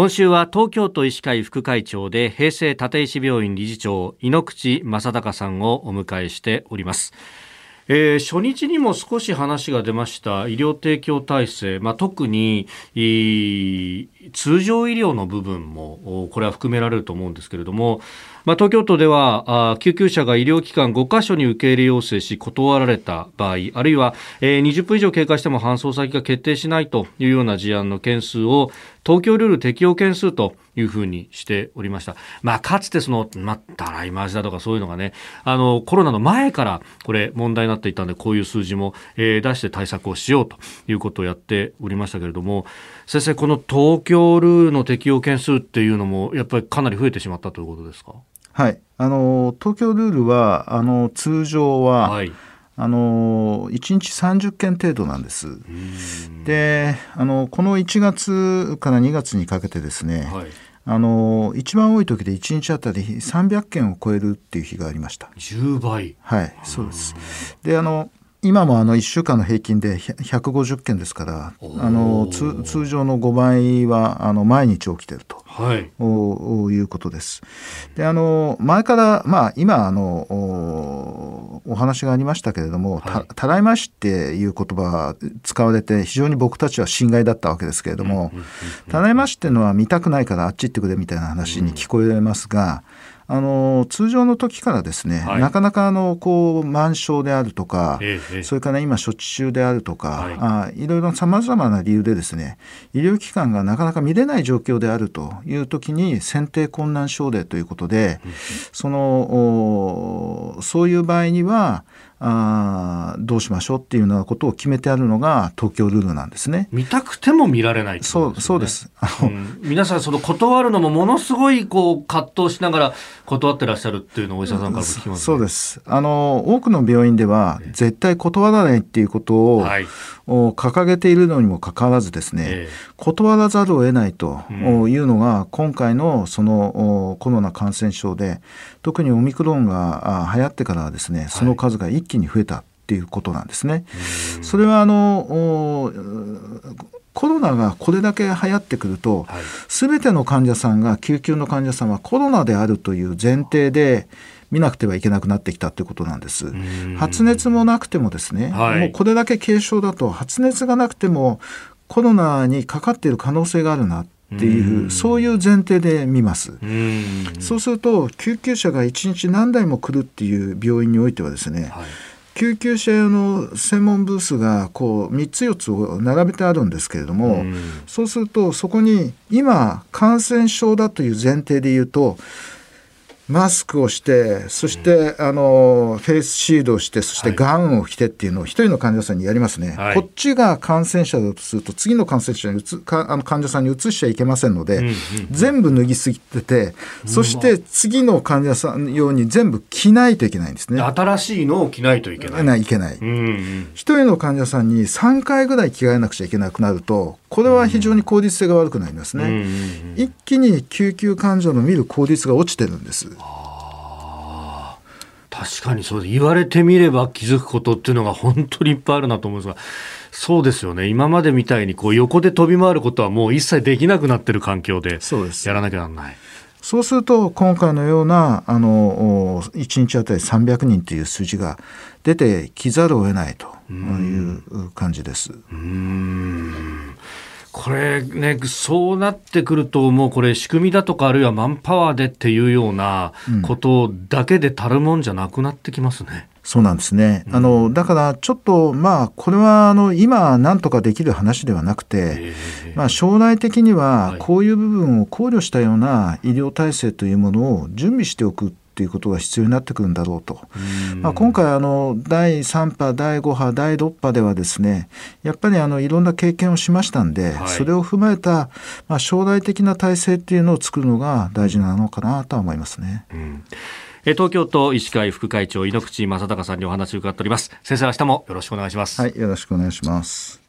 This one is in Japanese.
今週は東京都医師会副会長で平成立石病院理事長井ノ口正孝さんをお迎えしております。えー、初日にも少し話が出ました医療提供体制、まあ、特に通常医療の部分もこれは含められると思うんですけれども、まあ、東京都では救急車が医療機関5カ所に受け入れ要請し断られた場合あるいは、え、20分以上経過しても搬送先が決定しないというような事案の件数を東京ルール適用件数というふうにしておりました。まあ、かつてその、まあ、たらい回しだとかそういうのがね、あの、コロナの前からこれ問題になっていたんで、こういう数字も、え、出して対策をしようということをやっておりましたけれども、先生、この東京ルールの適用件数っていうのも、やっぱりかなり増えてしまったということですか？はい。あの、東京ルールは、あの、通常は、はいあの1日30件程度なんです。であのこの1月から2月にかけてですね、はい、あの一番多い時で1日あたり300件を超えるっていう日がありました。10倍はいそうです。であの今もあの1週間の平均で150件ですからあの通常の5倍はあの毎日起きてると、はい、おいうことです。であの前から、まあ、今あのおお話がありましたけれども、はい、たたらいましっていう言葉が使われて非常に僕たちは心外だったわけですけれども、たらいましっていうのは見たくないからあっち行ってくれみたいな話に聞こえますが、うんあの通常の時からですね、はい、なかなかあのこう満床であるとか、ええ、それから今処置中であるとか、はい、あいろいろさまざまな理由でですね医療機関がなかなか見れない状況であるという時に選定困難症例ということで、そのそういう場合にはあどうしましょうっていうようなことを決めてあるのが東京ルールなんですね。見たくても見られない、ね、そうそうです。うん、皆さんその断るのもものすごいこう葛藤しながら断ってらっしゃるっていうのをお医者さんから聞きます、ね、そうです。あの多くの病院では絶対断らないっていうことを、はい、掲げているのにもかかわらずですね、えー、断らざるを得ないというのが今回のそのコロナ感染症で特にオミクロンが流行ってからはですねその数が一気に増えたっていうことなんですね。はい、それはあのコロナがこれだけ流行ってくると、はい、全ての患者さんが救急の患者さんはコロナであるという前提で見なくてはいけなくなってきたということなんです。発熱もなくてもですね、はい、もうこれだけ軽症だと発熱がなくてもコロナにかかっている可能性があるなっていう、そういう前提で見ます。そうすると救急車が1日何台も来るっていう病院においてはですね、はい。救急車用の専門ブースがこう3つ4つを並べてあるんですけれども、そうするとそこに今感染症だという前提で言うとマスクをしてそして、あのフェイスシールドをしてそしてガウンを着てっていうのを一人の患者さんにやりますね、はい、こっちが感染者だとすると次の感染者につかあの患者さんに移しちゃいけませんので、うんうんうん、全部脱ぎすぎててそして次の患者さん用に全部着ないといけないんですね。新しいのを着ないといけない。いけない、うんうん、一人の患者さんに3回ぐらい着替えなくちゃいけなくなるとこれは非常に効率性が悪くなりますね、うんうんうん、一気に救急患者の見る効率が落ちてるんです確かにそう言われてみれば気づくことっていうのが本当にいっぱいあるなと思うんですがそうですよね今までみたいにこう横で飛び回ることはもう一切できなくなってる環境でやらなきゃならない。そうすると今回のようなあの1日あたり300人という数字が出てきざるを得ないという感じです。うんこれね、そうなってくると、もうこれ、仕組みだとか、あるいはマンパワーでっていうようなことだけで足るもんじゃなくなってきますね。そうなんですね。あの、だからちょっと、まあ、これは、あの、今、なんとかできる話ではなくて、まあ、将来的には、こういう部分を考慮したような医療体制というものを準備しておくっていうことが必要になってくるんだろうと。まあ、今回あの第3波第5波第6波ではですねやっぱりあのいろんな経験をしましたんで、はい、それを踏まえた、まあ、将来的な体制っていうのを作るのが大事なのかなとは思いますね。うん。東京都医師会副会長井ノ口正孝さんにお話を伺っております。先生明日もよろしくお願いします。はいよろしくお願いします